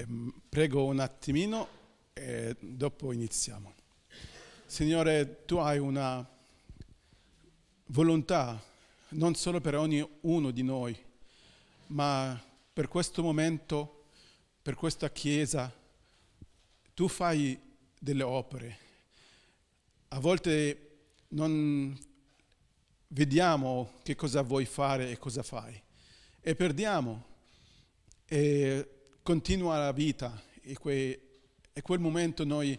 Ehm, prego un attimino e dopo iniziamo. Signore, tu hai una volontà non solo per ognuno di noi, ma per questo momento, per questa Chiesa. Tu fai delle opere. A volte non vediamo che cosa vuoi fare e cosa fai e perdiamo. E continua la vita e, e quel momento noi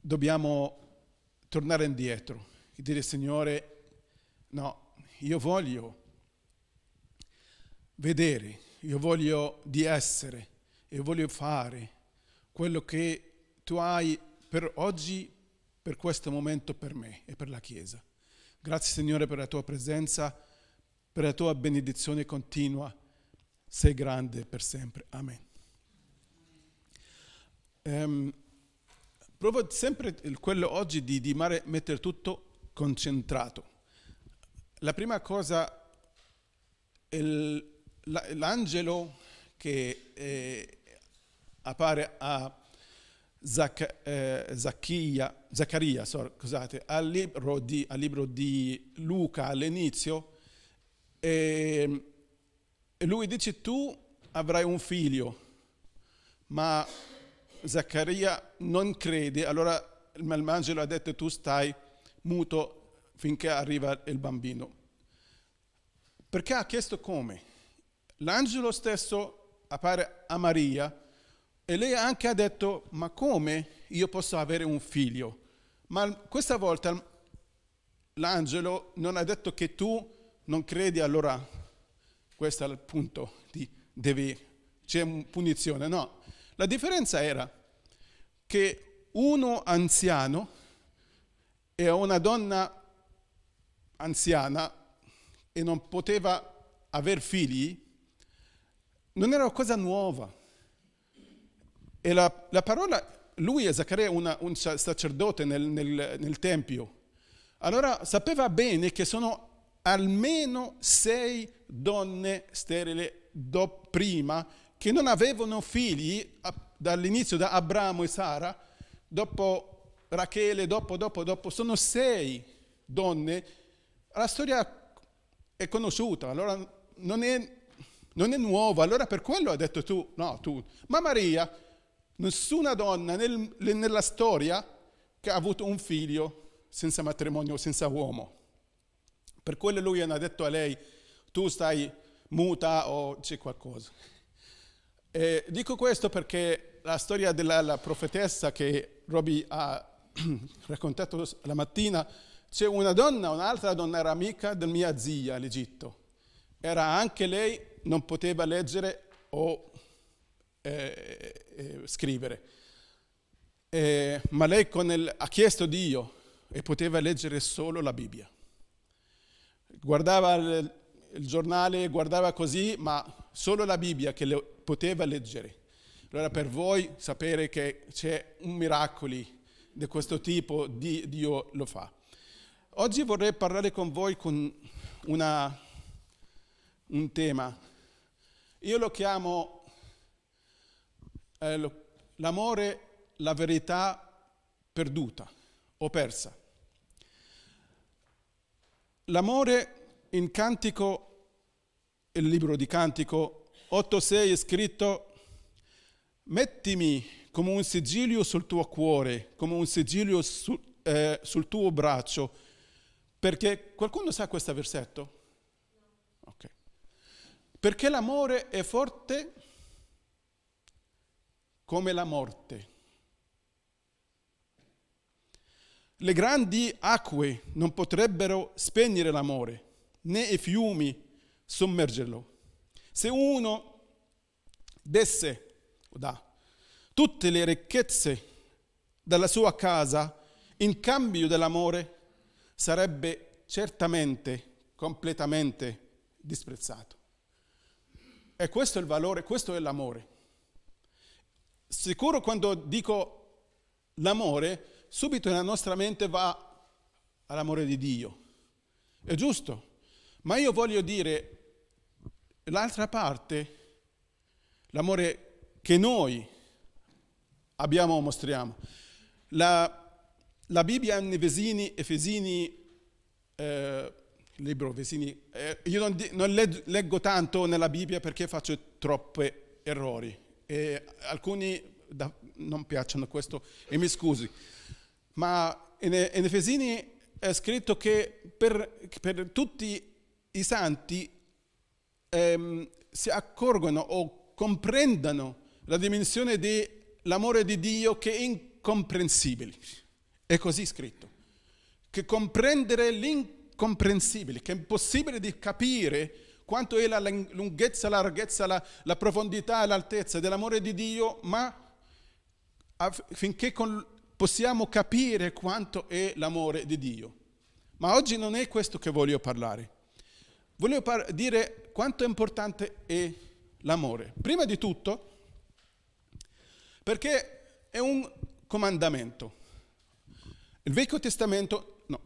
dobbiamo tornare indietro e dire Signore, no, io voglio vedere, io voglio di essere, io voglio fare quello che tu hai per oggi, per questo momento, per me e per la Chiesa. Grazie Signore per la tua presenza, per la tua benedizione continua sei grande per sempre. Amen. Um, provo sempre quello oggi di, di mettere tutto concentrato. La prima cosa, il, l'angelo che eh, appare a Zac, eh, Zacchia, Zaccaria, sorry, scusate, al libro, di, al libro di Luca all'inizio, eh, e lui dice tu avrai un figlio, ma Zaccaria non crede, allora il malmangelo ha detto tu stai muto finché arriva il bambino. Perché ha chiesto come? L'angelo stesso appare a Maria e lei anche ha detto ma come io posso avere un figlio? Ma questa volta l'angelo non ha detto che tu non credi allora questo è il punto, di, devi, c'è punizione. No, la differenza era che uno anziano e una donna anziana e non poteva avere figli, non era una cosa nuova. E la, la parola, lui è Zaccaria, una, un sacerdote nel, nel, nel Tempio, allora sapeva bene che sono almeno sei donne sterili do, prima che non avevano figli dall'inizio da Abramo e Sara, dopo Rachele, dopo, dopo, dopo, sono sei donne. La storia è conosciuta, allora non è, non è nuova, allora per quello ha detto tu, no, tu. Ma Maria, nessuna donna nel, nella storia che ha avuto un figlio senza matrimonio, senza uomo. Per quello lui ha detto a lei, tu stai muta o c'è qualcosa. E dico questo perché la storia della profetessa che Roby ha raccontato la mattina, c'è una donna, un'altra donna era amica della mia zia all'Egitto. Era anche lei, non poteva leggere o eh, eh, scrivere. Eh, ma lei il, ha chiesto Dio e poteva leggere solo la Bibbia guardava il, il giornale, guardava così, ma solo la Bibbia che le poteva leggere. Allora per voi sapere che c'è un miracolo di questo tipo, di, Dio lo fa. Oggi vorrei parlare con voi con una, un tema. Io lo chiamo eh, l'amore, la verità perduta o persa. L'amore in Cantico, il libro di Cantico 8.6 è scritto, mettimi come un sigillo sul tuo cuore, come un sigillo su, eh, sul tuo braccio, perché qualcuno sa questo versetto? Okay. Perché l'amore è forte come la morte. Le grandi acque non potrebbero spegnere l'amore, né i fiumi sommergerlo. Se uno desse o dà tutte le ricchezze della sua casa in cambio dell'amore, sarebbe certamente completamente disprezzato. E questo è il valore, questo è l'amore. Sicuro quando dico l'amore, subito nella nostra mente va all'amore di Dio. È giusto, ma io voglio dire l'altra parte, l'amore che noi abbiamo, mostriamo. La, la Bibbia in Efesini, Efesini eh, libro Efesini, eh, io non, non, leggo tanto nella Bibbia perché faccio troppi errori e alcuni da, non piacciono questo e mi scusi, ma in, in Efesini è scritto che per, per tutti i santi ehm, si accorgono o comprendano la dimensione dell'amore di Dio che è incomprensibile. È così scritto. Che comprendere l'incomprensibile, che è impossibile di capire quanto è la lunghezza, la larghezza, la, la profondità l'altezza dell'amore di Dio, ma affinché con, possiamo capire quanto è l'amore di Dio. Ma oggi non è questo che voglio parlare. Voglio par- dire quanto importante è l'amore. Prima di tutto, perché è un comandamento. Il Vecchio Testamento, no,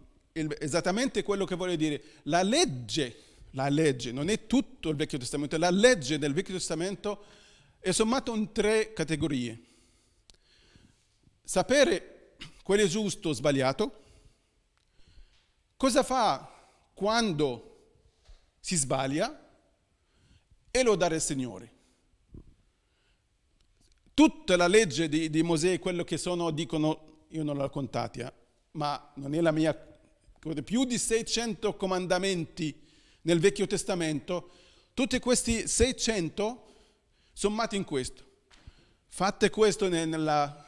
esattamente quello che voglio dire, la legge, la legge, non è tutto il Vecchio Testamento, la legge del Vecchio Testamento è sommata in tre categorie. Sapere quello è giusto o sbagliato, cosa fa quando si sbaglia e lodare il Signore. Tutta la legge di, di Mosè, quello che sono, dicono, io non l'ho contata, ma non è la mia, più di 600 comandamenti nel Vecchio Testamento, tutti questi 600 sommati in questo. Fate questo nella,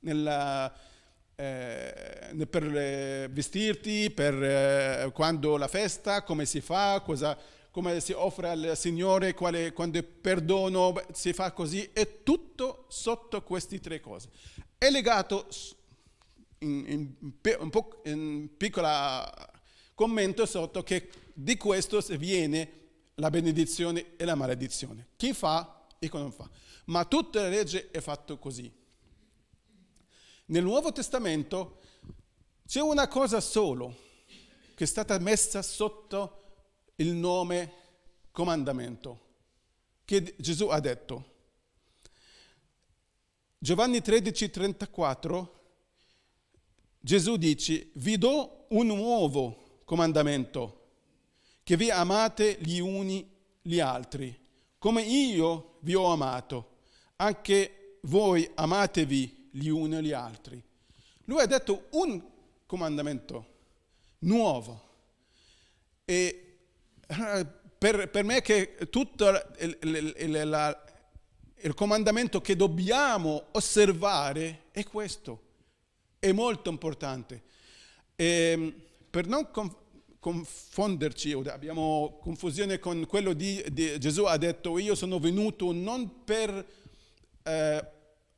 nella, eh, per eh, vestirti, per eh, quando la festa, come si fa, cosa, come si offre al Signore, quale, quando è perdono, si fa così, è tutto sotto queste tre cose. È legato in, in, un po' in piccolo commento sotto che di questo viene la benedizione e la maledizione. Chi fa e chi non fa. Ma tutta la legge è fatta così. Nel Nuovo Testamento c'è una cosa solo che è stata messa sotto il nome comandamento che Gesù ha detto. Giovanni 13, 34, Gesù dice, vi do un nuovo comandamento, che vi amate gli uni gli altri, come io vi ho amato, anche voi amatevi gli uni gli altri. Lui ha detto un comandamento nuovo. E per, per me che tutto il, il, il, il comandamento che dobbiamo osservare è questo, è molto importante. E ehm, per non confonderci, abbiamo confusione con quello di, di, Gesù ha detto io sono venuto non per eh,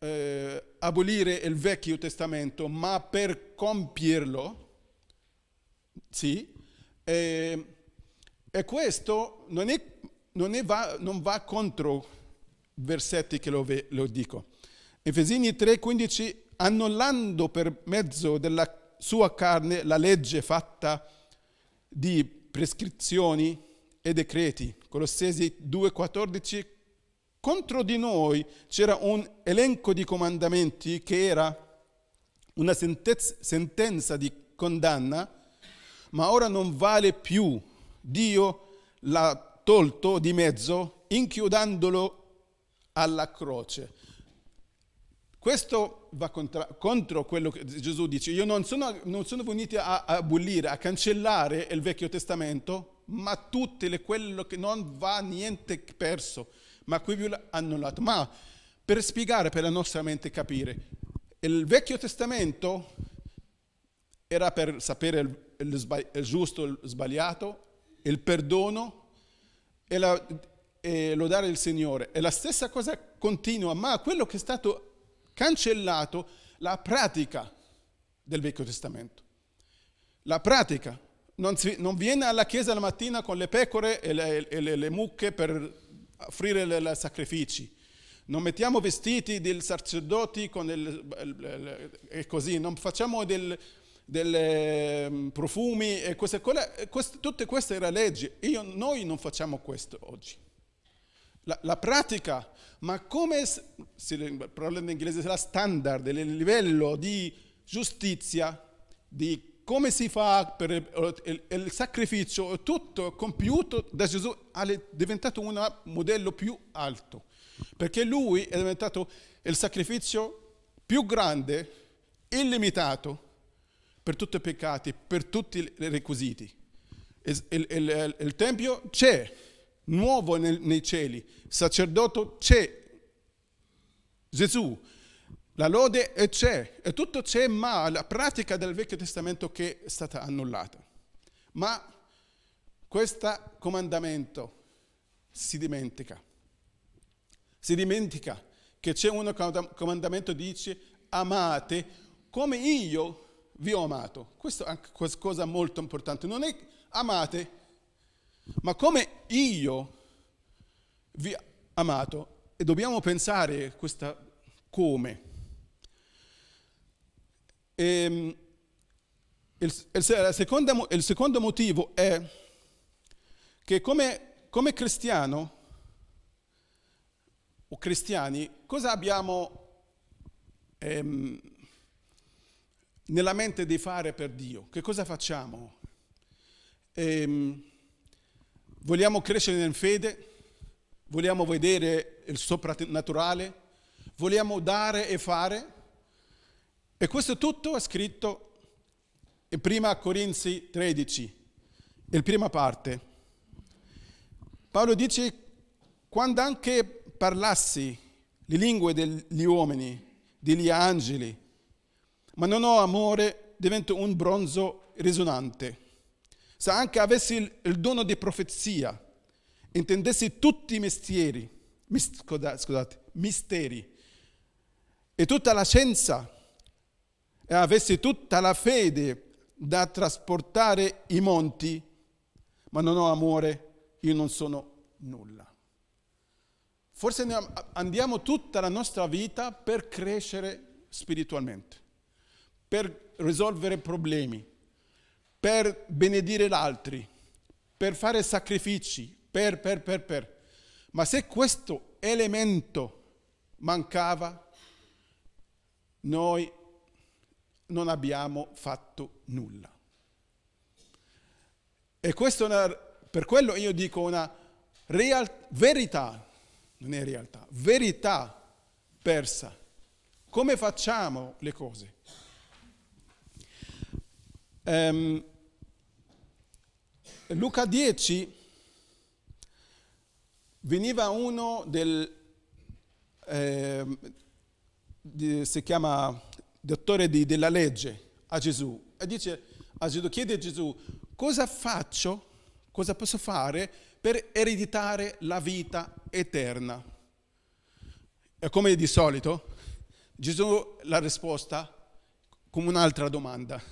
eh, abolire il Vecchio Testamento, ma per compierlo. Sì. E, ehm, e questo non, è, non, è va, non va contro versetti che lo, lo dico. Efesini 3:15, annullando per mezzo della sua carne la legge fatta di prescrizioni e decreti. Colossesi 2:14, contro di noi c'era un elenco di comandamenti che era una sentenza di condanna, ma ora non vale più Dio l'ha tolto di mezzo inchiodandolo alla croce. Questo va contra, contro quello che Gesù dice. Io non sono, non sono venuto a, a abolire, a cancellare il Vecchio Testamento, ma tutto quello che non va niente perso, ma qui vi annullato. Ma per spiegare, per la nostra mente capire, il Vecchio Testamento era per sapere il, il, il giusto e il sbagliato, il perdono e, la, e lodare il Signore. È la stessa cosa continua, ma quello che è stato cancellato, la pratica del Vecchio Testamento. La pratica. Non, si, non viene alla chiesa la mattina con le pecore e le, e le, le mucche per offrire sacrifici. Non mettiamo vestiti dei sacerdoti il, e così, non facciamo del, dei mm, profumi e queste queste, tutte queste erano leggi. Io, noi non facciamo questo oggi. la, la pratica, ma come si parla in inglese la standard, il livello di giustizia, di come si fa per il, il, il sacrificio, tutto compiuto da Gesù è diventato un modello più alto, perché lui è diventato il sacrificio più grande, illimitato, per tutti i peccati, per tutti i requisiti. Il, il, il Tempio c'è, nuovo nel, nei cieli, il sacerdote c'è, Gesù, la lode c'è, e tutto c'è, ma la pratica del Vecchio Testamento che è stata annullata. Ma questo comandamento si dimentica. Si dimentica che c'è un comandamento che dice amate come io vi ho amato. Questo è anche una cosa molto importante. Non è amate, ma come io vi ho amato. E dobbiamo pensare questa come. E, ehm, il, il, secondo, il, secondo, motivo è che come, come cristiano o cristiani, cosa abbiamo ehm, nella mente di fare per Dio? Che cosa facciamo? Ehm, vogliamo crescere in fede? Vogliamo vedere il soprannaturale? Vogliamo dare e fare? E questo tutto è scritto in prima Corinzi 13, in prima parte. Paolo dice, quando anche parlassi le lingue degli uomini, degli angeli, ma non ho amore, divento un bronzo risonante. Se anche avessi il, il dono di profezia, intendessi tutti i mestieri, mis, scusate, misteri, e tutta la scienza, e avessi tutta la fede da trasportare i monti, ma non ho amore, io non sono nulla. Forse andiamo tutta la nostra vita per crescere spiritualmente, per risolvere problemi, per benedire gli altri, per fare sacrifici, per, per, per, per. Ma se questo elemento mancava, noi non abbiamo fatto nulla. E questo una, per quello io dico una real, verità, non è realtà, verità persa. Come facciamo le cose? Um, Luca 10 veniva uno del, eh, di, si chiama dottore di, della legge a Gesù e dice a Gesù, chiede a Gesù cosa faccio, cosa posso fare per ereditare la vita eterna. E come di solito, Gesù la risposta come un'altra domanda,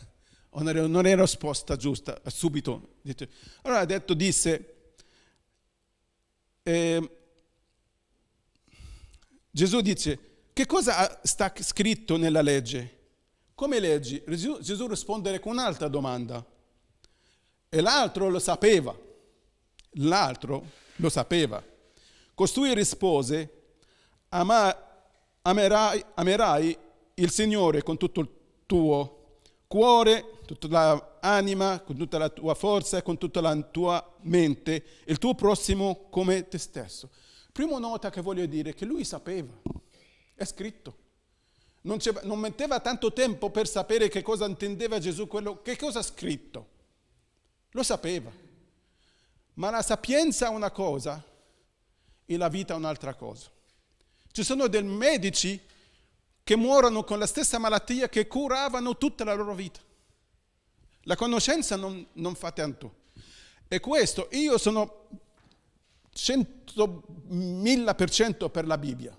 non è risposta giusta, subito. Allora ha detto, disse, eh, Gesù dice, che cosa sta scritto nella legge? Come leggi? Gesù, risponde con un'altra domanda. E l'altro lo sapeva. L'altro lo sapeva. Costui rispose, amerai, amerai il Signore con tutto il tuo cuore, tutta l'anima, con tutta la tua forza e con tutta la tua mente, il tuo prossimo come te stesso. Prima nota che voglio dire che lui sapeva. È scritto. Non, non, metteva tanto tempo per sapere che cosa intendeva Gesù, quello, che cosa ha scritto. Lo sapeva. Ma la sapienza è una cosa e la vita è un'altra cosa. Ci sono dei medici che muoiono con la stessa malattia che curavano tutta la loro vita. La conoscenza non, non fa tanto. E questo, io sono 100.000 per cento per la Bibbia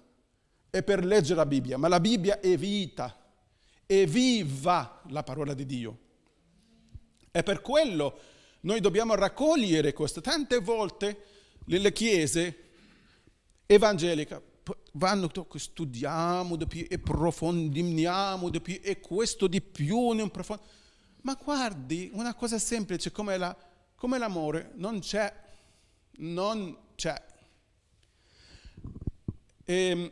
e per leggere la Bibbia, ma la Bibbia è vita, è viva la parola di Dio. E per quello noi dobbiamo raccogliere questo. Tante volte le chiese evangeliche vanno, studiamo di più approfondiamo di più e questo di più non profondo. Ma guardi, una cosa semplice come, la, come l'amore non c'è, non c'è. E,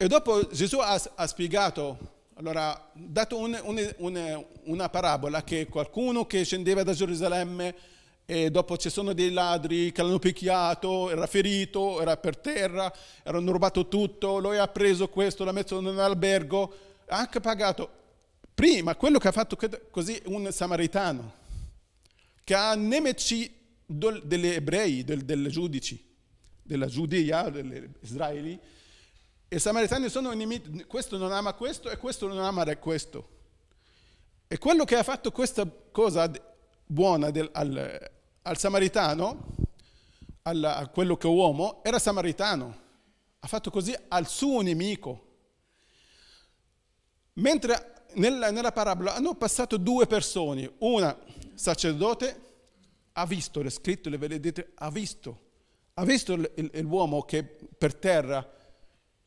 e dopo Gesù ha, ha spiegato allora, ha dato un, un, un, una parabola che qualcuno che scendeva da Gerusalemme e dopo ci sono dei ladri che l'hanno picchiato, era ferito, era per terra, hanno rubato tutto, lui ha preso questo, l'ha messo in un albergo, ha anche pagato. Prima, quello che ha fatto così un samaritano, che ha nemici degli ebrei, dei giudici, della Giudea, degli israeli, i samaritani sono nemici, questo non ama questo e questo non ama questo. E quello che ha fatto questa cosa buona del, al, al, samaritano, al, a quello che uomo, era samaritano. Ha fatto così al suo nemico. Mentre nella, nella parabola hanno passato due persone, una sacerdote ha visto, è scritto, le vedete, ha visto, ha visto l'uomo che per terra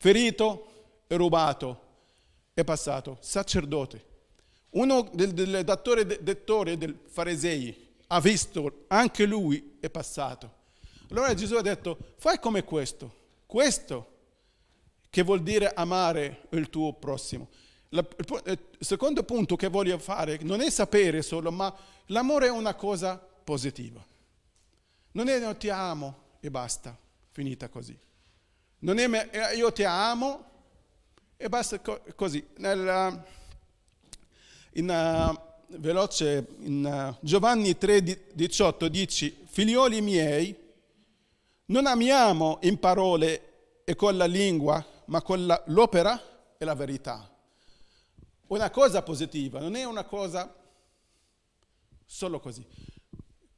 ferito e rubato, è passato, sacerdote. Uno del, del dattore, dettore del farisei ha visto, anche lui è passato. Allora Gesù ha detto, fai come questo, questo che vuol dire amare il tuo prossimo. il secondo punto che voglio fare non è sapere solo, ma l'amore è una cosa positiva. Non è no, ti amo e basta, finita così. Non è io ti amo e basta così. Nel, in, uh, veloce, in uh, Giovanni 3,18 dice, figlioli miei, non amiamo in parole e con la lingua, ma con la, l'opera e la verità. Una cosa positiva, non è una cosa solo così.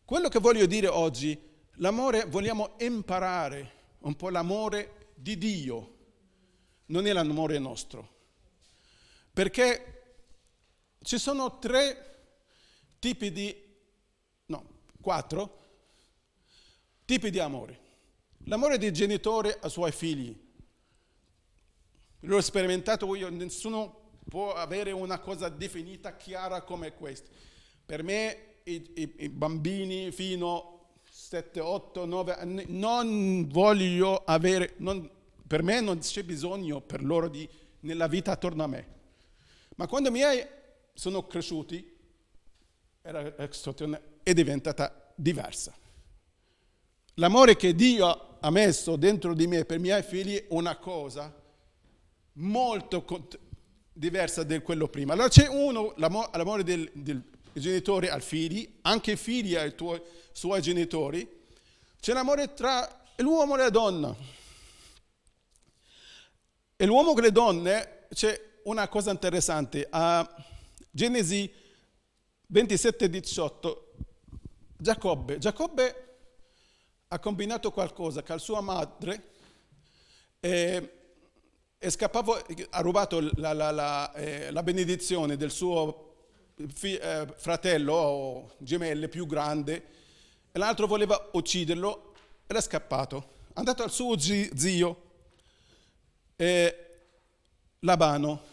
Quello che voglio dire oggi, l'amore, vogliamo imparare un po' l'amore di Dio, non è l'amore nostro. Perché ci sono tre tipi di, no, quattro tipi di amore. L'amore del genitore ai suoi figli. L'ho sperimentato io, nessuno può avere una cosa definita, chiara come questa. Per me i, i, i bambini fino 7, 8, 9 anni, non voglio avere, non, per me non c'è bisogno per loro di, nella vita attorno a me. Ma quando i miei sono cresciuti, era, è diventata diversa. L'amore che Dio ha messo dentro di me per i miei figli è una cosa molto diversa da quello prima. Allora c'è uno, l'amore del, del genitore ai figli, anche i figli ai tuoi suoi genitori, c'è l'amore tra l'uomo e la donna. E l'uomo e le donne, c'è una cosa interessante. A Genesi 27, 18, Giacobbe, Giacobbe ha combinato qualcosa che sua madre e, scappavo, ha rubato la, la, la, eh, la benedizione del suo fratello o gemello più grande e l'altro voleva ucciderlo ed è scappato. È andato al suo zio, eh, Labano.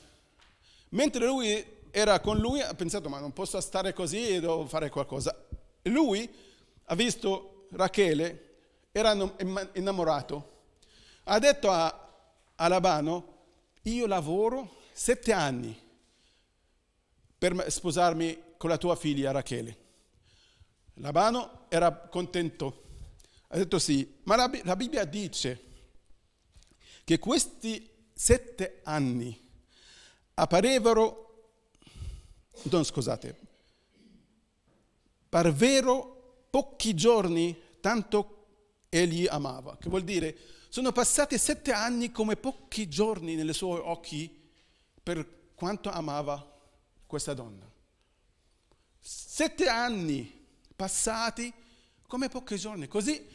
Mentre lui era con lui, ha pensato, ma non posso stare così, devo fare qualcosa. E lui ha visto Rachele, era innamorato. Ha detto a, a Labano, io lavoro sette anni per sposarmi con la tua figlia Rachele. Labano era contento, ha detto sì, ma la, la Bibbia dice che questi sette anni apparevero, no scusate, parvero pochi giorni tanto egli amava, che vuol dire sono passati sette anni come pochi giorni nei suoi occhi per quanto amava questa donna. Sette anni passati come pochi giorni. Così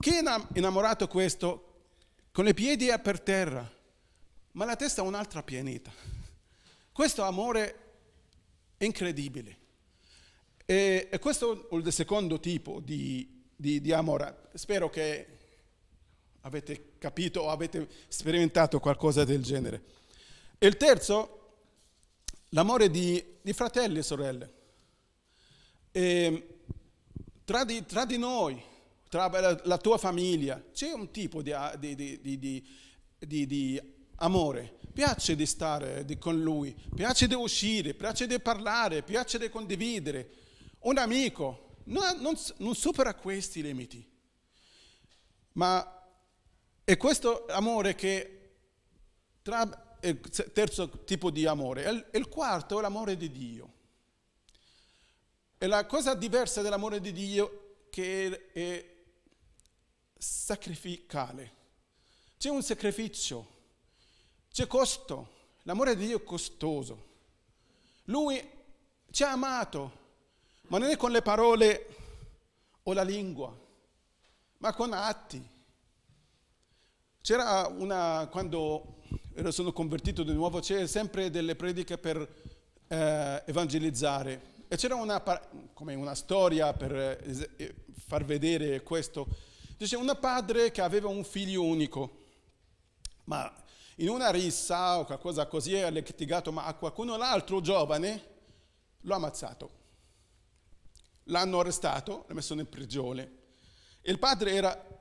chi è innamorato questo con i piedi per terra, ma la testa è un'altra pianeta. Questo amore è incredibile. E, e questo è il secondo tipo di, di, di amore. Spero che avete capito o avete sperimentato qualcosa del genere. E il terzo, l'amore di, di fratelli e sorelle. E, tra di, tra di noi, tra la, la, tua famiglia, c'è un tipo di, di, amore, piace di stare con lui, piace di uscire, piace di parlare, piace di condividere. Un amico non, non, non supera questi limiti. Ma è questo amore che tra terzo tipo di amore. Il quarto è l'amore di Dio. E la cosa diversa dell'amore di Dio che è sacrificale. C'è un sacrificio, c'è costo. L'amore di Dio è costoso. Lui ci ha amato, ma non è con le parole o la lingua, ma con atti. C'era una, quando sono convertito di nuovo, c'è sempre delle prediche per eh, evangelizzare. E c'era una, come una storia per far vedere questo. Dice, un padre che aveva un figlio unico, ma in una rissa o qualcosa così ha litigato ma a qualcuno l'altro giovane l'ha ammazzato. L'hanno arrestato, l'ha messo in prigione. Il padre era,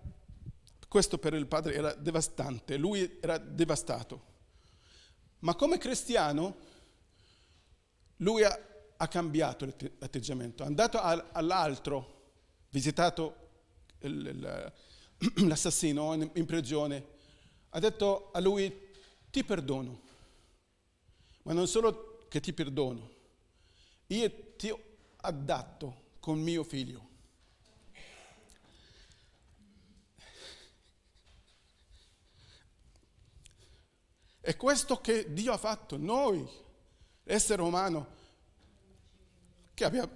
questo per il padre era devastante, lui era devastato. Ma come cristiano, lui ha ha cambiato l'atteggiamento, è andato all'altro, visitato l'assassino in prigione, ha detto a lui ti perdono, ma non solo che ti perdono, io ti ho adatto con mio figlio. È questo che Dio ha fatto, noi, essere umano, che abbiamo,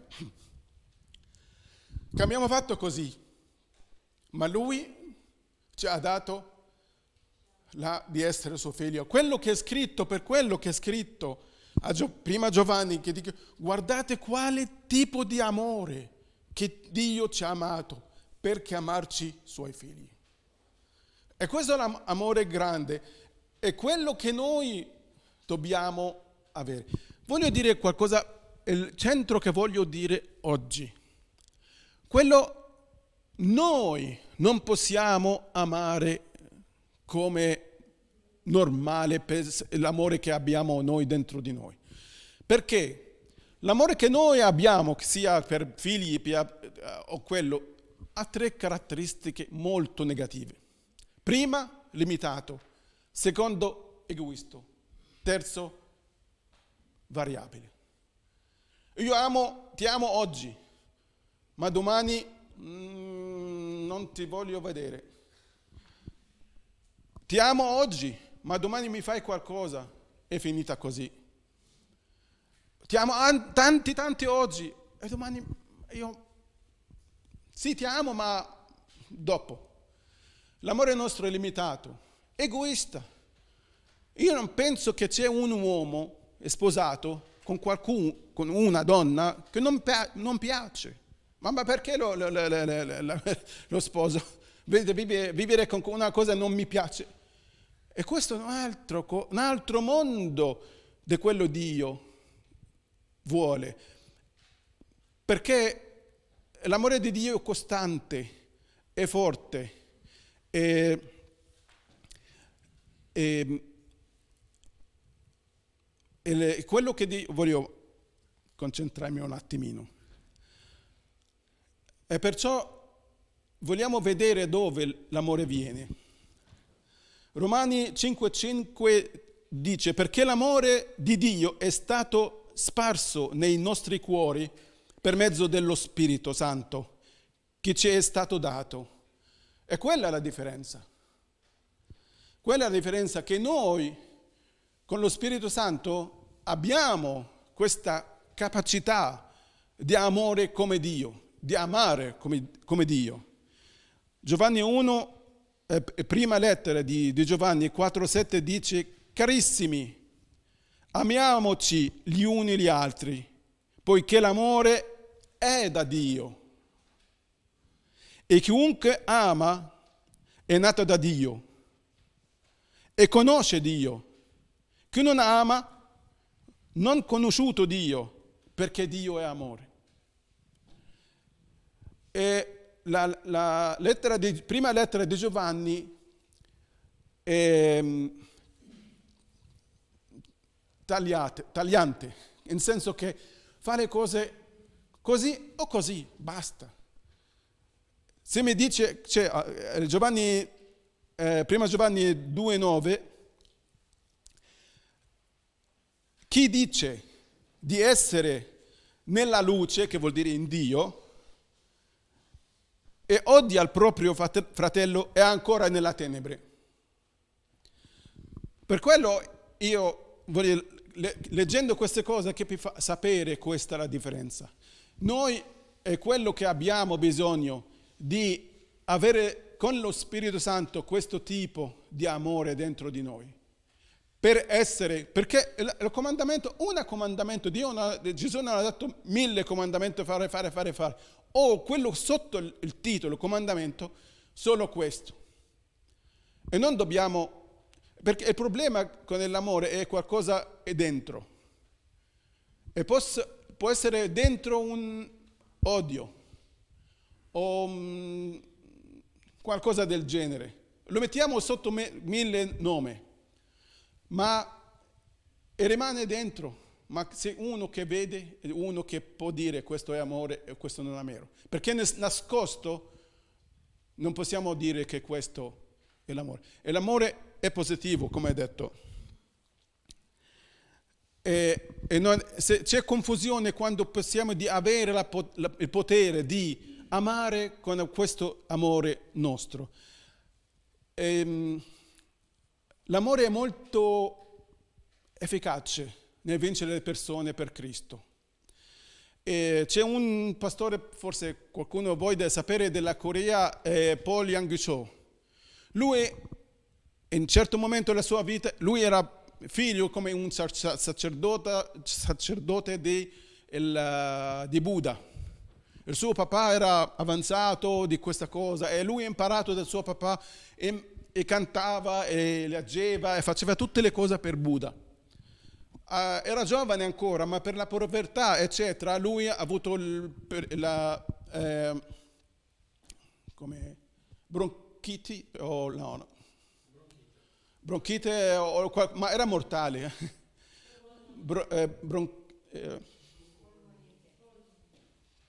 che abbiamo fatto così, ma lui ci ha dato la, di essere suo figlio. Quello che è scritto, per quello che è scritto, a Gio, prima Giovanni, che dice, guardate quale tipo di amore che Dio ci ha amato, perché amarci suoi figli. E questo è l'amore grande, è quello che noi dobbiamo avere. Voglio dire qualcosa il centro che voglio dire oggi. Quello noi non possiamo amare come normale per l'amore che abbiamo noi dentro di noi. Perché l'amore che noi abbiamo, sia per figli o quello, ha tre caratteristiche molto negative. Prima, limitato. Secondo, egoisto. Terzo, variabile. Io amo, ti amo oggi, ma domani mm, non ti voglio vedere. Ti amo oggi, ma domani mi fai qualcosa, è finita così. Ti amo tanti, tanti oggi, e domani io... Sì, ti amo, ma dopo. L'amore nostro è limitato, egoista. Io non penso che c'è un uomo sposato con qualcuno, con una donna che non, non piace. Ma, ma perché lo, lo, lo, lo sposo? Vivere, vivere con una cosa non mi piace. E questo è un altro, un altro mondo di quello Dio vuole. Perché l'amore di Dio è costante, è forte, è, è e quello che di, voglio concentrarmi un attimino. E perciò vogliamo vedere dove l'amore viene. Romani 5,5 dice: Perché l'amore di Dio è stato sparso nei nostri cuori per mezzo dello Spirito Santo che ci è stato dato. E quella è la differenza. Quella è la differenza che noi con lo Spirito Santo abbiamo questa capacità di amore come Dio, di amare come, come Dio. Giovanni 1, eh, prima lettera di, di Giovanni 4,7 dice, carissimi, amiamoci gli uni gli altri, poiché l'amore è da Dio. E chiunque ama è nato da Dio e conosce Dio. Chi non ama non ha conosciuto Dio, perché Dio è amore. E la, la lettera di, prima lettera di Giovanni ehm, tagliate, tagliante, nel senso che fare cose così o così, basta. Se mi dice, cioè, eh, Giovanni, eh, prima Giovanni 2,9, chi dice di essere nella luce, che vuol dire in Dio, e odia il proprio fratello è ancora nella tenebre. Per quello io voglio, leggendo queste cose, che vi fa sapere questa è la differenza. Noi è quello che abbiamo bisogno di avere con lo Spirito Santo questo tipo di amore dentro di noi. Per essere, perché il comandamento, un comandamento, Dio non, Gesù non ha dato mille comandamenti, fare, fare, fare, fare o quello sotto il titolo, comandamento, solo questo. E non dobbiamo, perché il problema con l'amore è qualcosa è dentro. E può, può essere dentro un odio o qualcosa del genere. Lo mettiamo sotto me, mille nomi, ma rimane dentro ma se uno che vede, uno che può dire questo è amore e questo non è amore. Perché nascosto non possiamo dire che questo è l'amore. E l'amore è positivo, come detto. E, e non, c'è confusione quando possiamo di avere la, la, il potere di amare con questo amore nostro. Ehm, l'amore è molto efficace nel vincere le persone per Cristo. E c'è un pastore, forse qualcuno di voi deve sapere, della Corea, eh, Paul Yang-cho. Lui, in un certo momento della sua vita, lui era figlio come un sacerdote, sacerdote di, il, di Buddha. Il suo papà era avanzato di questa cosa e lui ha imparato dal suo papà e, e cantava e leggeva e faceva tutte le cose per Buddha Uh, era giovane ancora, ma per la povertà, eccetera, lui ha avuto il, la eh, come, bronchiti, o no, no. bronchite, o, ma era mortale. Bro, eh, bron, eh,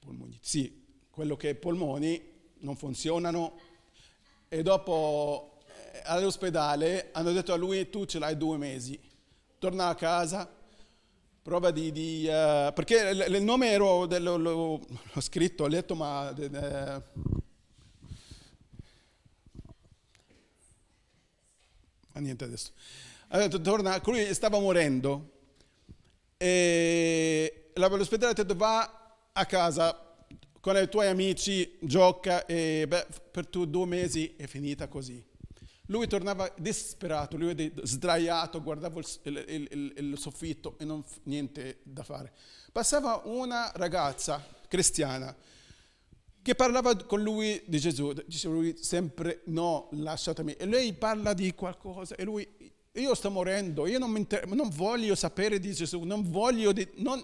polmoni, sì, quello che i polmoni non funzionano. E dopo eh, all'ospedale hanno detto a lui tu ce l'hai due mesi torna a casa, prova di... di uh, perché il, nome ero, dello, l'ho, l'ho scritto, ho letto, ma... De, de, ma niente adesso. Ha detto, torna, lui stava morendo. E l'ospedale ha detto va a casa con i tuoi amici, gioca e beh, per tu due mesi è finita così. Lui tornava disperato, lui sdraiato, guardava il, il, il, il soffitto e non niente da fare. Passava una ragazza cristiana che parlava con lui di Gesù, diceva lui sempre no, lasciatemi. E lei parla di qualcosa e lui, io sto morendo, io non, inter- non voglio sapere di Gesù, non voglio, di, non,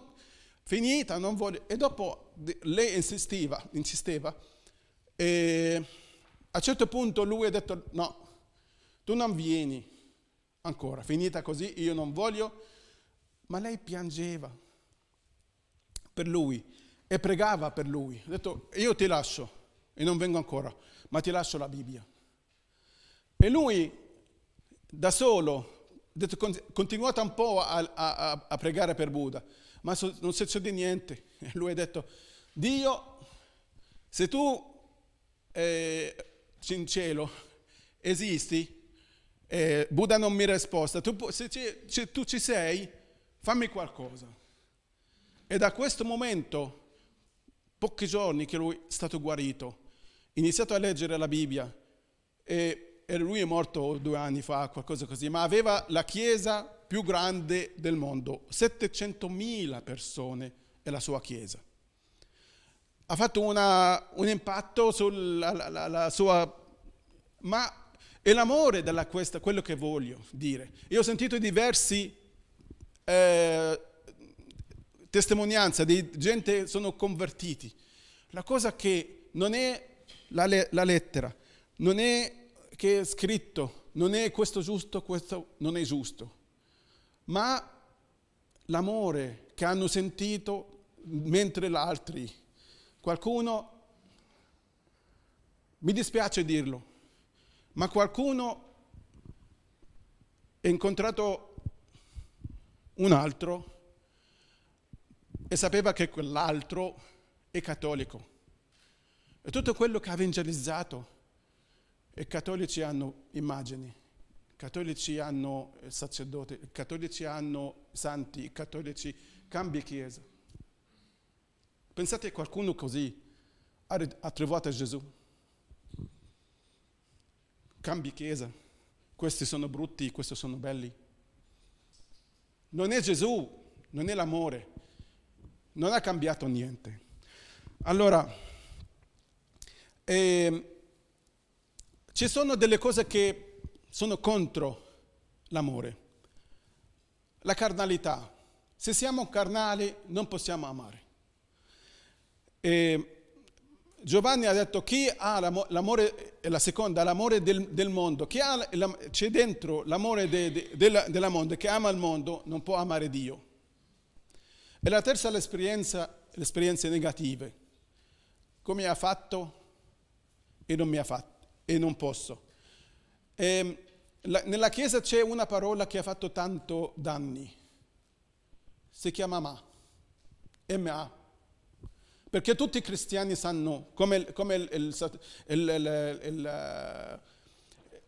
finita, non voglio. E dopo lei insisteva, insisteva e a un certo punto lui ha detto no, tu non vieni ancora, finita così, io non voglio, ma lei piangeva per lui e pregava per lui. Ha detto, io ti lascio e non vengo ancora, ma ti lascio la Bibbia. E lui da solo ha continuato un po' a, a, a, pregare per Buddha, ma non succede niente. E lui ha detto, Dio, se tu eh, in cielo esisti, eh, Buddha non mi risposta, tu, se, se tu ci sei, fammi qualcosa. E da questo momento, pochi giorni che lui è stato guarito, ha iniziato a leggere la Bibbia e, e lui è morto due anni fa, qualcosa così, ma aveva la chiesa più grande del mondo, 700.000 persone è la sua chiesa. Ha fatto una, un impatto sulla la, la, sua... ma è l'amore della questa, quello che voglio dire. Io ho sentito diversi eh, testimonianze di gente che sono convertiti. La cosa che non è la, le, la lettera, non è che è scritto, non è questo giusto, questo non è giusto, ma l'amore che hanno sentito mentre gli altri, qualcuno, mi dispiace dirlo, ma qualcuno ha incontrato un altro e sapeva che quell'altro è cattolico. E tutto quello che ha evangelizzato, i cattolici hanno immagini, cattolici hanno sacerdoti, i cattolici hanno santi, cattolici cambi chiesa. Pensate a qualcuno così ha trovato Gesù. Cambi chiesa. Questi sono brutti, questi sono belli. Non è Gesù, non è l'amore non ha cambiato niente. Allora, eh, ci sono delle cose che sono contro l'amore. La carnalità. Se siamo carnali non possiamo amare. E Giovanni ha detto chi ha l'amore, la seconda, l'amore del, del mondo, chi ha, c'è dentro l'amore de, de, del, del mondo, che ama il mondo, non può amare Dio. E la terza l'esperienza, le esperienze negative. Come ha fatto e non mi ha fatto e non posso. E la, nella Chiesa c'è una parola che ha fatto tanto danni. Si chiama ma. MA. Perché tutti i cristiani sanno, come, come il, il, il,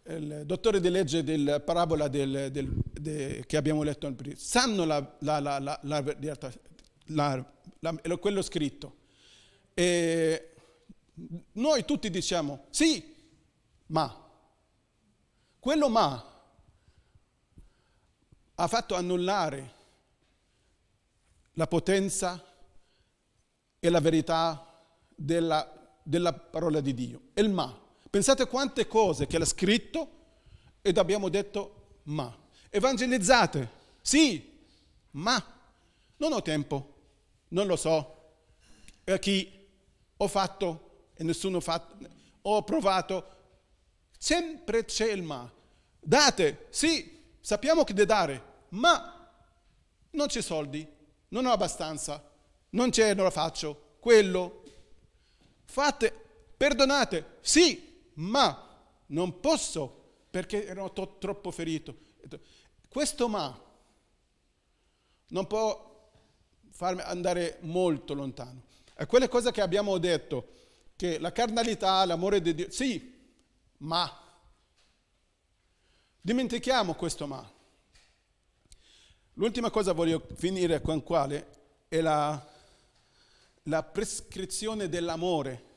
il, dottore di legge della parabola del, del, de, che abbiamo letto prima, sanno la, la, la, quello scritto. E noi tutti diciamo sì, ma quello ma ha fatto annullare la potenza e la verità della, della parola di Dio. Il ma. Pensate quante cose che l'ha scritto ed abbiamo detto ma. Evangelizzate, sì, ma non ho tempo non lo so, a chi ho fatto e nessuno ha fatto, ho provato, sempre c'è il ma. Date, sì, sappiamo che da dare, ma non c'è soldi, non ho abbastanza, non c'è, non lo faccio, quello. Fate, perdonate, sì, ma non posso perché ero to- troppo ferito. Questo ma non può farmi andare molto lontano. È quelle cose che abbiamo detto, che la carnalità, l'amore di Dio, sì, ma dimentichiamo questo ma. L'ultima cosa voglio finire con quale è la, la prescrizione dell'amore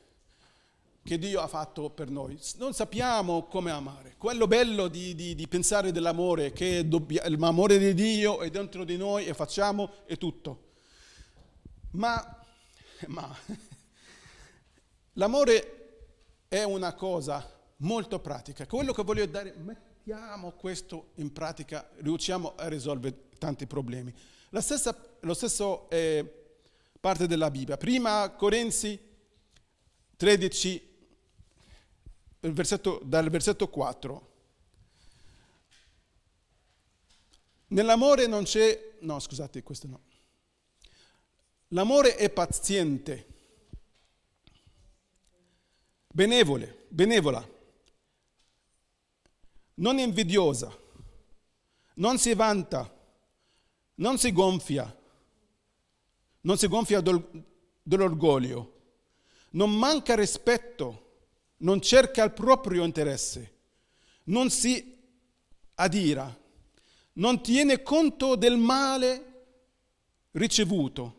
che Dio ha fatto per noi. Non sappiamo come amare. Quello bello di, di, di pensare dell'amore, che l'amore di Dio è dentro di noi e facciamo, è tutto. Ma, ma l'amore è una cosa molto pratica. Quello che voglio dare, mettiamo questo in pratica, riusciamo a risolvere tanti problemi. La stessa lo stesso eh, parte della Bibbia. Prima Corinzi 13, versetto, dal versetto 4. Nell'amore non c'è, no scusate, questo no. L'amore è paziente, benevole, benevola, non invidiosa, non si vanta, non si gonfia, non si gonfia dell'orgoglio, non manca rispetto, non cerca il proprio interesse, non si adira, non tiene conto del male ricevuto.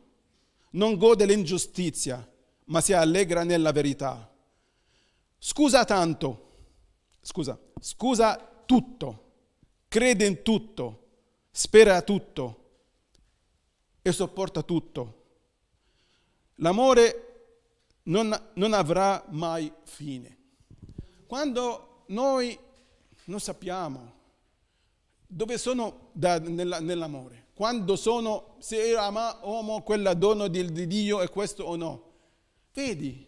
Non gode l'ingiustizia, ma si allegra nella verità. Scusa tanto, scusa, scusa tutto, crede in tutto, spera tutto e sopporta tutto. L'amore non, non avrà mai fine. Quando noi non sappiamo dove sono da, nella, nell'amore, quando sono, se ama uomo quella dono di, di Dio è questo o no. Vedi,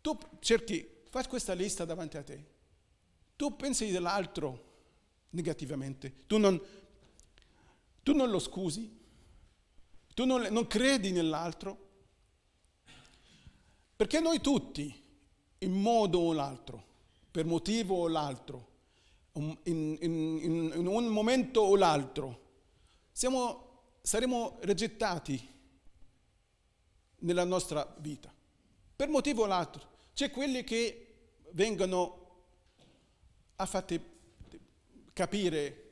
tu cerchi, fai questa lista davanti a te. Tu pensi dell'altro negativamente, tu non, tu non lo scusi, tu non, non credi nell'altro, perché noi tutti, in modo o l'altro, per motivo o l'altro, in, in, in, in un momento o l'altro, siamo, saremo rigettati nella nostra vita, per motivo o l'altro. C'è quelli che vengono a farti capire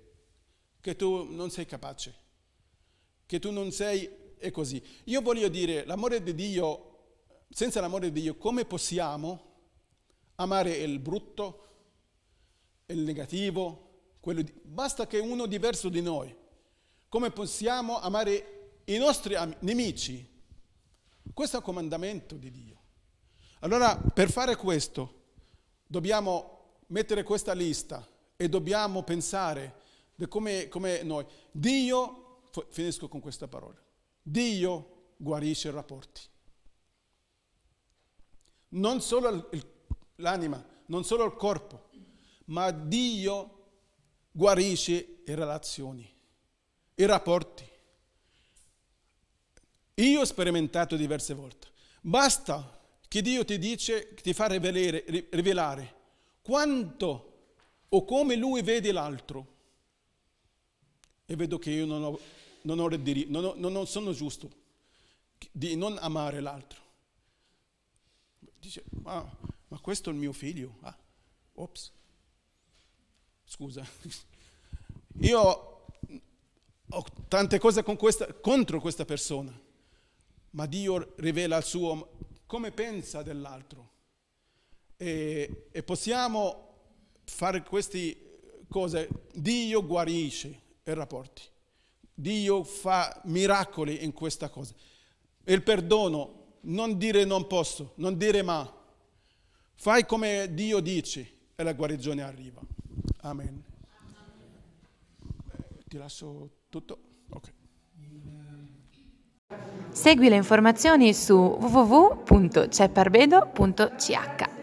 che tu non sei capace, che tu non sei e così. Io voglio dire, l'amore di Dio senza l'amore di Dio, come possiamo amare il brutto, il negativo, di... basta che uno diverso di noi. Come possiamo amare i nostri nemici? Questo è un comandamento di Dio. Allora, per fare questo, dobbiamo mettere questa lista e dobbiamo pensare come, come noi. Dio, finisco con questa parola, Dio guarisce i rapporti non solo l'anima, non solo il corpo, ma Dio guarisce le relazioni, i rapporti. Io ho sperimentato diverse volte. Basta che Dio ti dice, ti fa rivelare, rivelare quanto o come Lui vede l'altro. E vedo che io non, ho, non, ho diritto, non, non sono giusto di non amare l'altro. Dice, ma, ma questo è il mio figlio. Ah, ops. Scusa. Io ho tante cose questa, contro questa persona, ma Dio rivela il suo come pensa dell'altro. E, e possiamo fare queste cose. Dio guarisce i rapporti. Dio fa miracoli in questa cosa. Il perdono non dire non posso, non dire ma. Fai come Dio dice e la guarigione arriva. Amen. Ti lascio tutto? Ok. Segui le informazioni su www.cepparbedo.ch.